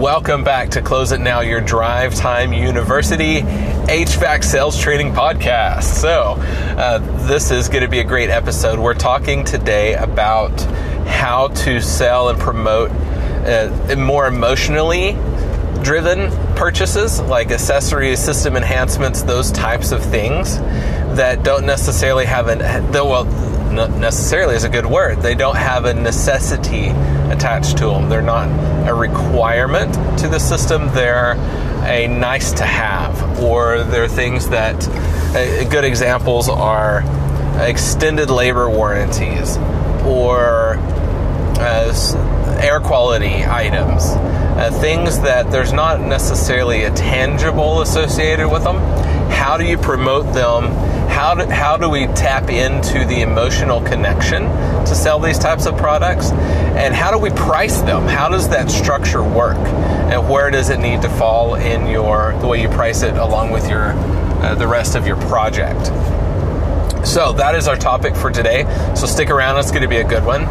Welcome back to Close It Now, your Drive Time University HVAC Sales Training Podcast. So, uh, this is going to be a great episode. We're talking today about how to sell and promote uh, more emotionally driven purchases like accessories, system enhancements, those types of things that don't necessarily have an, well, necessarily is a good word. They don't have a necessity attached to them. They're not a requirement to the system. They're a nice to have, or they're things that uh, good examples are extended labor warranties or uh, air quality items, uh, things that there's not necessarily a tangible associated with them. How do you promote them? How do, how do we tap into the emotional connection to sell these types of products? And how do we price them? How does that structure work? And where does it need to fall in your the way you price it along with your uh, the rest of your project? So that is our topic for today. So stick around, it's going to be a good one.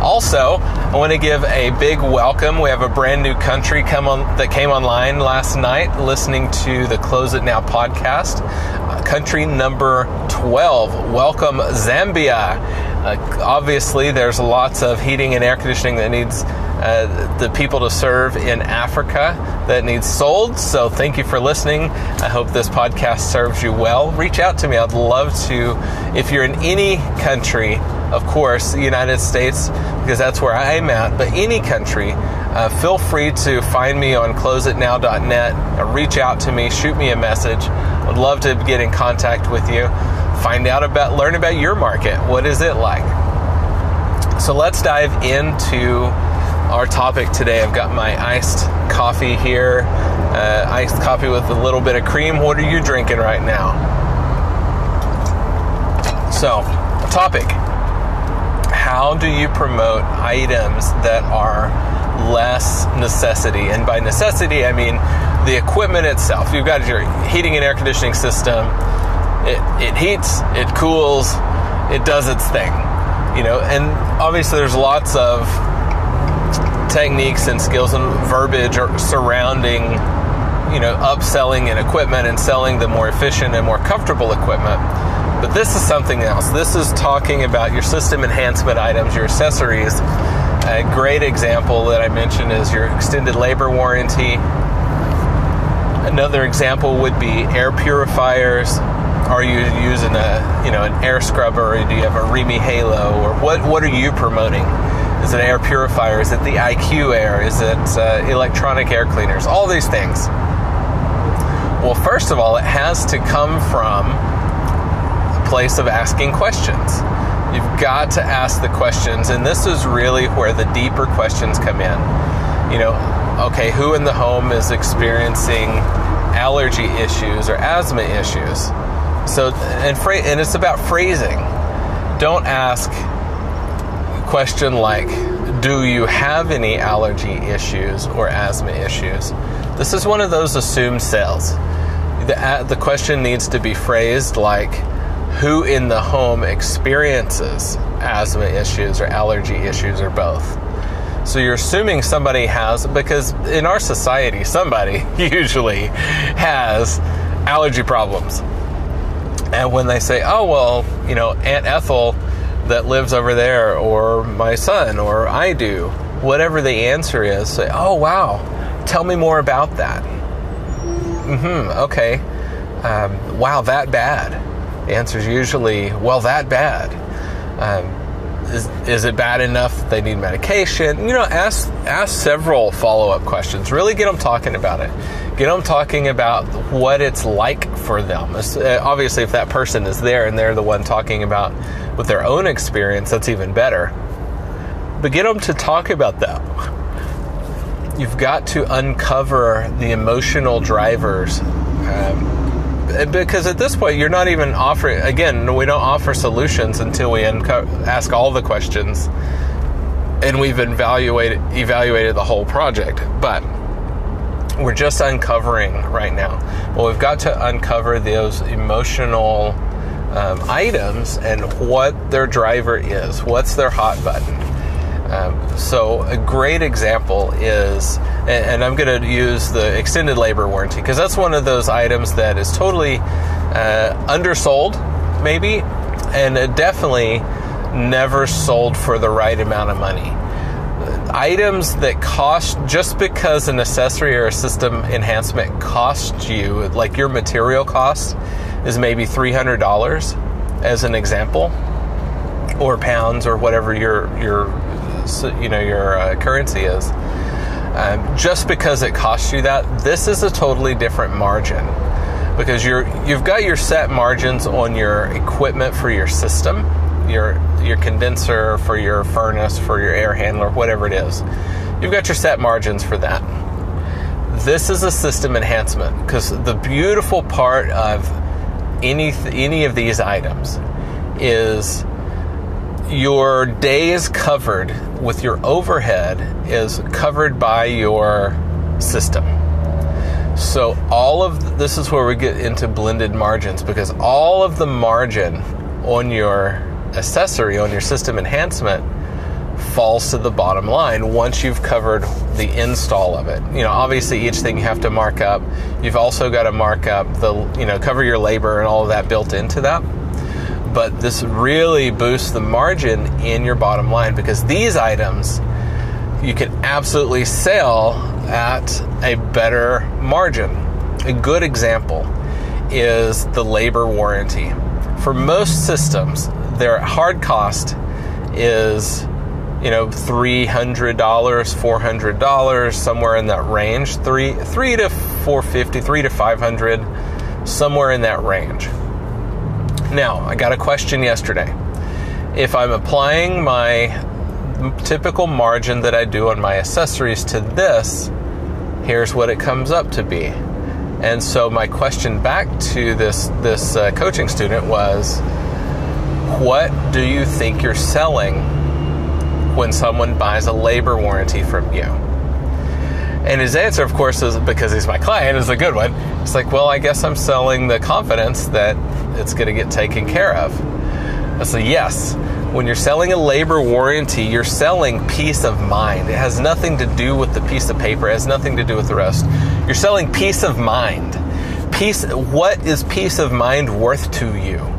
Also, I want to give a big welcome. We have a brand new country come on that came online last night, listening to the Close It Now podcast. Uh, country number 12. Welcome, Zambia. Uh, obviously, there's lots of heating and air conditioning that needs uh, the people to serve in Africa that needs sold. So, thank you for listening. I hope this podcast serves you well. Reach out to me. I'd love to, if you're in any country of course, the United States, because that's where I'm at, but any country, uh, feel free to find me on closeitnow.net, uh, reach out to me, shoot me a message. I'd love to get in contact with you, find out about, learn about your market. What is it like? So let's dive into our topic today. I've got my iced coffee here, uh, iced coffee with a little bit of cream. What are you drinking right now? So, topic how do you promote items that are less necessity? And by necessity, I mean the equipment itself. You've got your heating and air conditioning system. It, it heats, it cools, it does its thing. You know, and obviously there's lots of techniques and skills and verbiage surrounding, you know, upselling and equipment and selling the more efficient and more comfortable equipment but this is something else. This is talking about your system enhancement items, your accessories. A great example that I mentioned is your extended labor warranty. Another example would be air purifiers. Are you using a you know an air scrubber, or do you have a REME HALO, or what? What are you promoting? Is it air purifier? Is it the IQ Air? Is it uh, electronic air cleaners? All these things. Well, first of all, it has to come from a place of asking questions. You've got to ask the questions, and this is really where the deeper questions come in. You know, okay, who in the home is experiencing allergy issues or asthma issues? So, and fra- and it's about phrasing. Don't ask question like, "Do you have any allergy issues or asthma issues?" This is one of those assumed sales. The, the question needs to be phrased like, who in the home experiences asthma issues or allergy issues or both. So you're assuming somebody has, because in our society, somebody usually has allergy problems. And when they say, oh, well, you know, Aunt Ethel that lives over there, or my son, or I do, whatever the answer is, say, oh, wow, tell me more about that. Mm hmm, okay. Um, wow, that bad the answer is usually, well, that bad. Um, is, is it bad enough they need medication? You know, ask ask several follow up questions. Really get them talking about it. Get them talking about what it's like for them. Uh, obviously, if that person is there and they're the one talking about with their own experience, that's even better. But get them to talk about that. You've got to uncover the emotional drivers. Um, because at this point you're not even offering again we don't offer solutions until we unco- ask all the questions and we've evaluated evaluated the whole project but we're just uncovering right now well we've got to uncover those emotional um, items and what their driver is what's their hot button um, so a great example is, and, and I'm going to use the extended labor warranty because that's one of those items that is totally uh, undersold, maybe, and definitely never sold for the right amount of money. Items that cost just because an accessory or a system enhancement costs you, like your material cost, is maybe $300 as an example, or pounds, or whatever your your you know your uh, currency is. Um, just because it costs you that, this is a totally different margin because you're you've got your set margins on your equipment for your system, your your condenser for your furnace for your air handler, whatever it is. You've got your set margins for that. This is a system enhancement because the beautiful part of any any of these items is your day is covered with your overhead is covered by your system. So all of this is where we get into blended margins because all of the margin on your accessory on your system enhancement falls to the bottom line once you've covered the install of it. You know, obviously each thing you have to mark up. You've also got to mark up the, you know, cover your labor and all of that built into that but this really boosts the margin in your bottom line because these items you can absolutely sell at a better margin. A good example is the labor warranty. For most systems, their hard cost is you know $300 $400 somewhere in that range 3 3 to 450 3 to 500 somewhere in that range now, I got a question yesterday. If I'm applying my typical margin that I do on my accessories to this, here's what it comes up to be. And so my question back to this this uh, coaching student was, what do you think you're selling when someone buys a labor warranty from you? And his answer, of course, is because he's my client, is a good one. It's like, well, I guess I'm selling the confidence that it's going to get taken care of. So, yes, when you're selling a labor warranty, you're selling peace of mind. It has nothing to do with the piece of paper, it has nothing to do with the rest. You're selling peace of mind. Peace, what is peace of mind worth to you?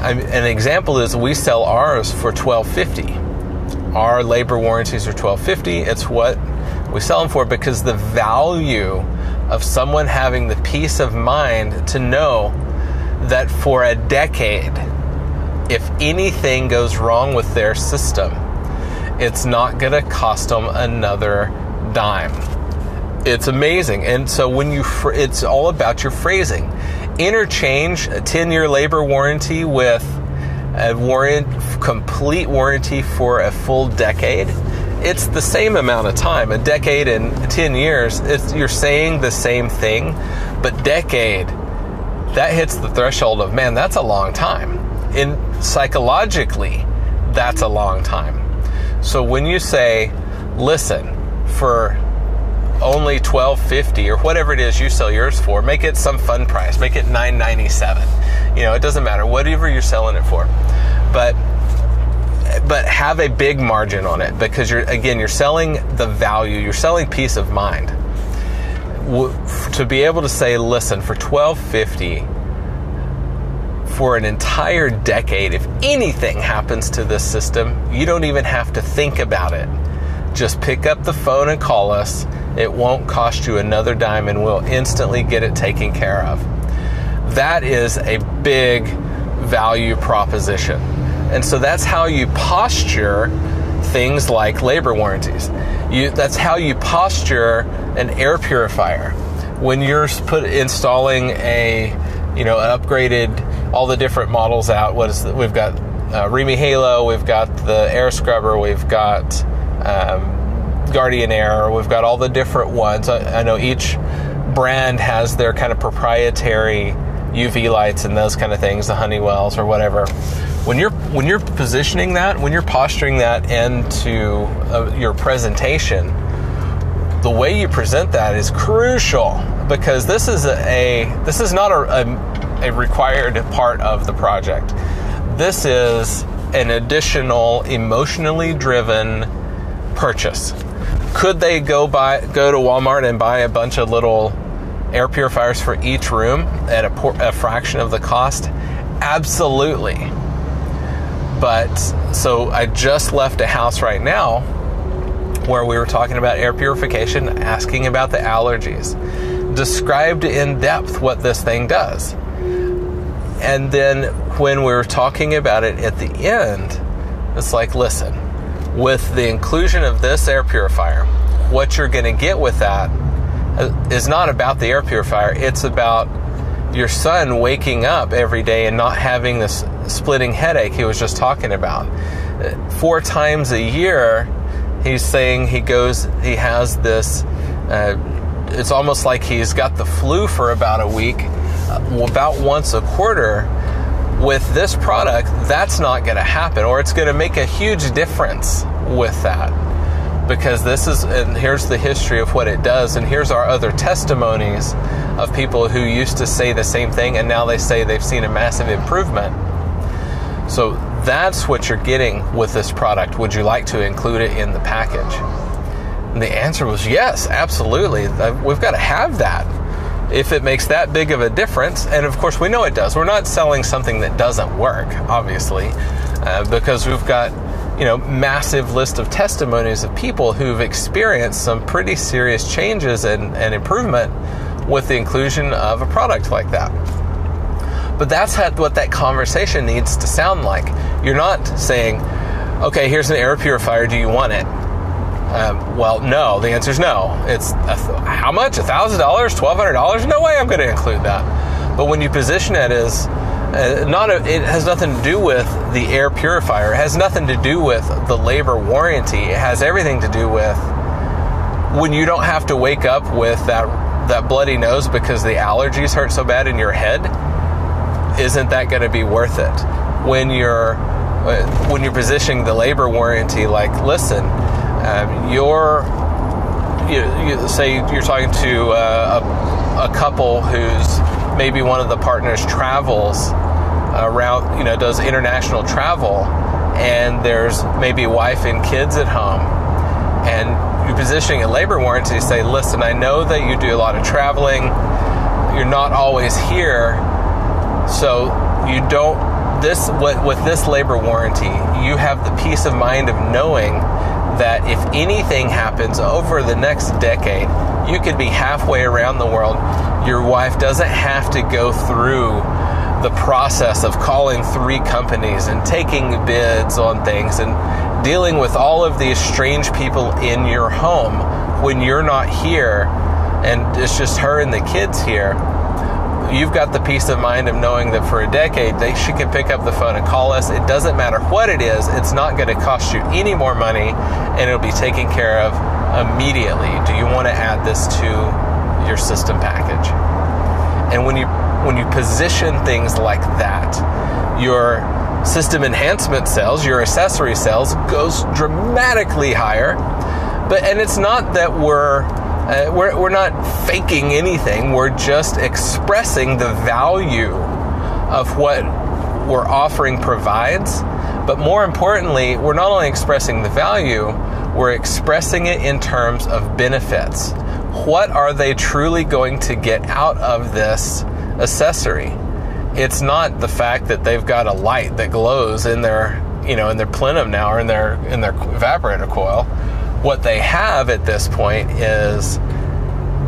An example is we sell ours for 1250 our labor warranties are 1250 it's what we sell them for because the value of someone having the peace of mind to know that for a decade, if anything goes wrong with their system, it's not going to cost them another dime. It's amazing. And so when you, fr- it's all about your phrasing. Interchange a 10 year labor warranty with a warrant, complete warranty for a full decade. It's the same amount of time, a decade and 10 years. You're saying the same thing, but decade that hits the threshold of man that's a long time in psychologically that's a long time so when you say listen for only 1250 or whatever it is you sell yours for make it some fun price. Make it 997 you know it doesn't matter. Whatever you're selling it for. But but have a big margin on it because you're again you're selling the value. You're selling peace of mind. To be able to say, listen, for 1250 for an entire decade, if anything happens to this system, you don't even have to think about it. Just pick up the phone and call us. It won't cost you another dime and we'll instantly get it taken care of. That is a big value proposition. And so that's how you posture things like labor warranties. You, that's how you posture an air purifier when you're put installing a you know upgraded all the different models out. What is the, we've got uh, REME HALO, we've got the air scrubber, we've got um, Guardian Air, we've got all the different ones. I, I know each brand has their kind of proprietary UV lights and those kind of things, the Honeywells or whatever. When you're when you're positioning that, when you're posturing that into uh, your presentation, the way you present that is crucial because this is a, this is not a, a, a required part of the project. This is an additional emotionally driven purchase. Could they go buy go to Walmart and buy a bunch of little air purifiers for each room at a, por- a fraction of the cost? Absolutely. But so I just left a house right now where we were talking about air purification, asking about the allergies, described in depth what this thing does. And then when we were talking about it at the end, it's like, listen, with the inclusion of this air purifier, what you're going to get with that is not about the air purifier, it's about your son waking up every day and not having this splitting headache he was just talking about. Four times a year, he's saying he goes, he has this, uh, it's almost like he's got the flu for about a week, uh, about once a quarter. With this product, that's not going to happen, or it's going to make a huge difference with that. Because this is and here's the history of what it does and here's our other testimonies of people who used to say the same thing and now they say they've seen a massive improvement. So that's what you're getting with this product. Would you like to include it in the package? And the answer was yes absolutely. We've got to have that if it makes that big of a difference and of course we know it does we're not selling something that doesn't work obviously uh, because we've got you know, massive list of testimonies of people who've experienced some pretty serious changes and, and improvement with the inclusion of a product like that. But that's how, what that conversation needs to sound like. You're not saying, okay, here's an air purifier, do you want it? Um, well, no. The answer is no. It's a, how much? A $1,000? $1,200? No way I'm going to include that. But when you position it as uh, not a, it has nothing to do with the air purifier. It has nothing to do with the labor warranty. It has everything to do with when you don't have to wake up with that that bloody nose because the allergies hurt so bad in your head. Isn't that going to be worth it? When you're uh, when you're positioning the labor warranty, like, listen, um, you're you, you, say you're talking to uh, a, a couple who's maybe one of the partners travels around, you know, does international travel, and there's maybe wife and kids at home, and you're positioning a labor warranty say, listen, I know that you do a lot of traveling, you're not always here, so you don't. This what with this labor warranty, you have the peace of mind of knowing that if anything happens over the next decade, you could be halfway around the world. Your wife doesn't have to go through the process of calling three companies and taking bids on things and dealing with all of these strange people in your home when you're not here and it's just her and the kids here you've got the peace of mind of knowing that for a decade they she can pick up the phone and call us. It doesn't matter what it is it's not going to cost you any more money and it'll be taken care of immediately. Do you want to add this to your system package? And when you when you position things like that, your system enhancement sales, your accessory sales goes dramatically higher. But and it's not that we're uh, we're, we're not faking anything. We're just expressing the value of what we're offering provides. But more importantly, we're not only expressing the value, we're expressing it in terms of benefits. What are they truly going to get out of this accessory. It's not the fact that they've got a light that glows in their, you know, in their plenum now or in their in their evaporator coil. What they have at this point is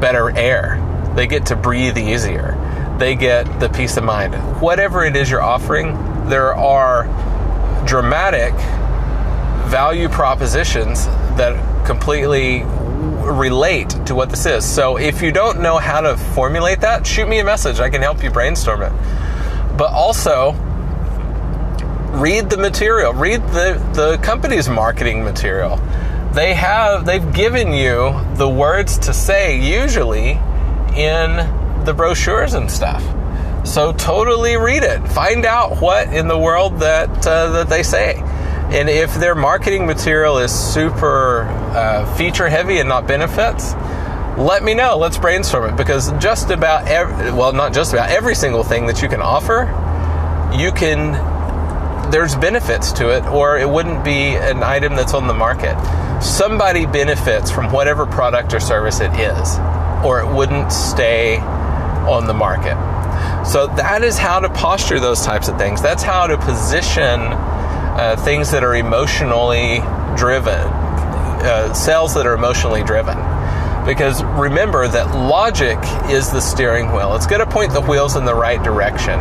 better air. They get to breathe easier. They get the peace of mind. Whatever it is you're offering, there are dramatic value propositions that completely relate to what this is. So if you don't know how to formulate that, shoot me a message. I can help you brainstorm it. But also, read the material, read the, the company's marketing material. They have they've given you the words to say usually in the brochures and stuff. So totally read it. Find out what in the world that uh, that they say. And if their marketing material is super uh, feature heavy and not benefits, let me know. Let's brainstorm it because just about every, well, not just about every single thing that you can offer, you can there's benefits to it or it wouldn't be an item that's on the market. Somebody benefits from whatever product or service it is or it wouldn't stay on the market. So that is how to posture those types of things. That's how to position uh, things that are emotionally driven, uh, sales that are emotionally driven. Because remember that logic is the steering wheel. It's going to point the wheels in the right direction.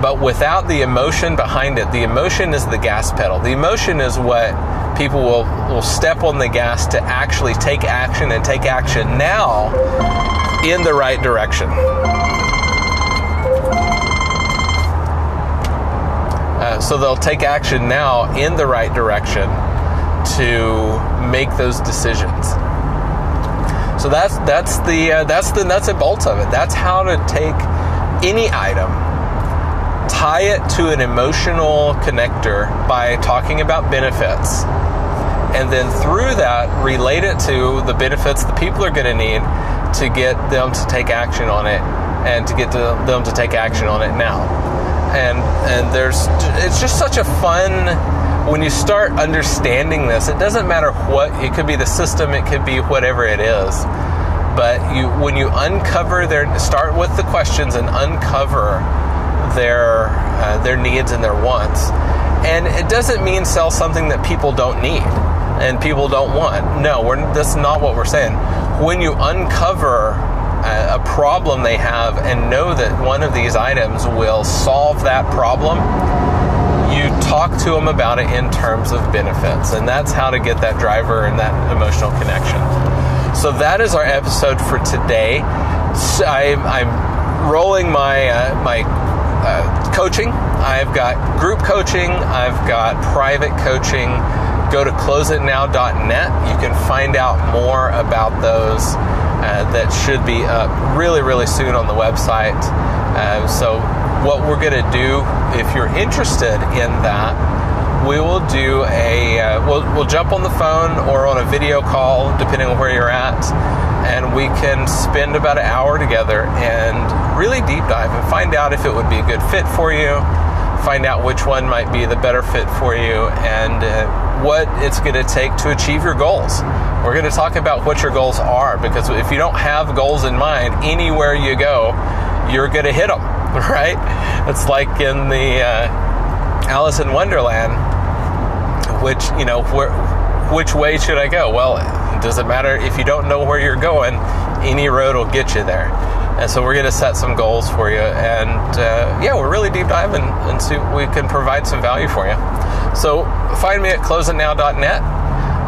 But without the emotion behind it, the emotion is the gas pedal. The emotion is what people will, will step on the gas to actually take action and take action now in the right direction. Uh, so they'll take action now in the right direction to make those decisions. So that's that's the uh, that's the nuts and bolts of it. That's how to take any item, tie it to an emotional connector by talking about benefits, and then through that relate it to the benefits the people are going to need to get them to take action on it and to get to them to take action on it now. And and there's it's just such a fun when you start understanding this. It doesn't matter what it could be the system, it could be whatever it is. But you when you uncover their start with the questions and uncover their uh, their needs and their wants. And it doesn't mean sell something that people don't need and people don't want. No, we're, that's not what we're saying. When you uncover a, a problem they have and know that one of these items will solve that problem, you talk to them about it in terms of benefits. And that's how to get that driver and that emotional connection. So that is our episode for today. I, I'm rolling my uh, my uh, coaching. I've got group coaching. I've got private coaching go to closeitnow.net. You can find out more about those. Uh, that should be up really, really soon on the website. Uh, so, what we're going to do, if you're interested in that, we will do a uh, we'll, we'll jump on the phone or on a video call, depending on where you're at, and we can spend about an hour together and really deep dive and find out if it would be a good fit for you, find out which one might be the better fit for you, and uh, what it's going to take to achieve your goals. We're going to talk about what your goals are because if you don't have goals in mind, anywhere you go, you're going to hit them, right? It's like in the uh, Alice in Wonderland, which, you know, where, which way should I go? Well, does it matter if you don't know where you're going, any road will get you there. And so we're going to set some goals for you. And uh, yeah, we're really deep diving and see we can provide some value for you. So find me at closeitnow.net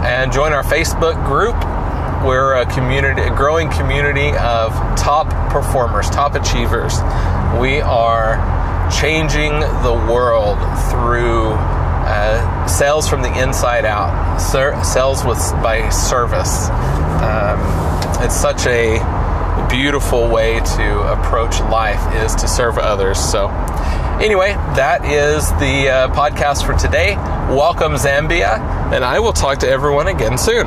and join our Facebook group. We're a community, a growing community of top performers, top achievers. We are changing the world through uh, sales from the inside out, Ser- sales with by service. Um, it's such a beautiful way to approach life is to serve others. So, anyway, that is the uh, podcast for today. Welcome, Zambia, and I will talk to everyone again soon.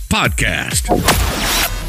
podcast.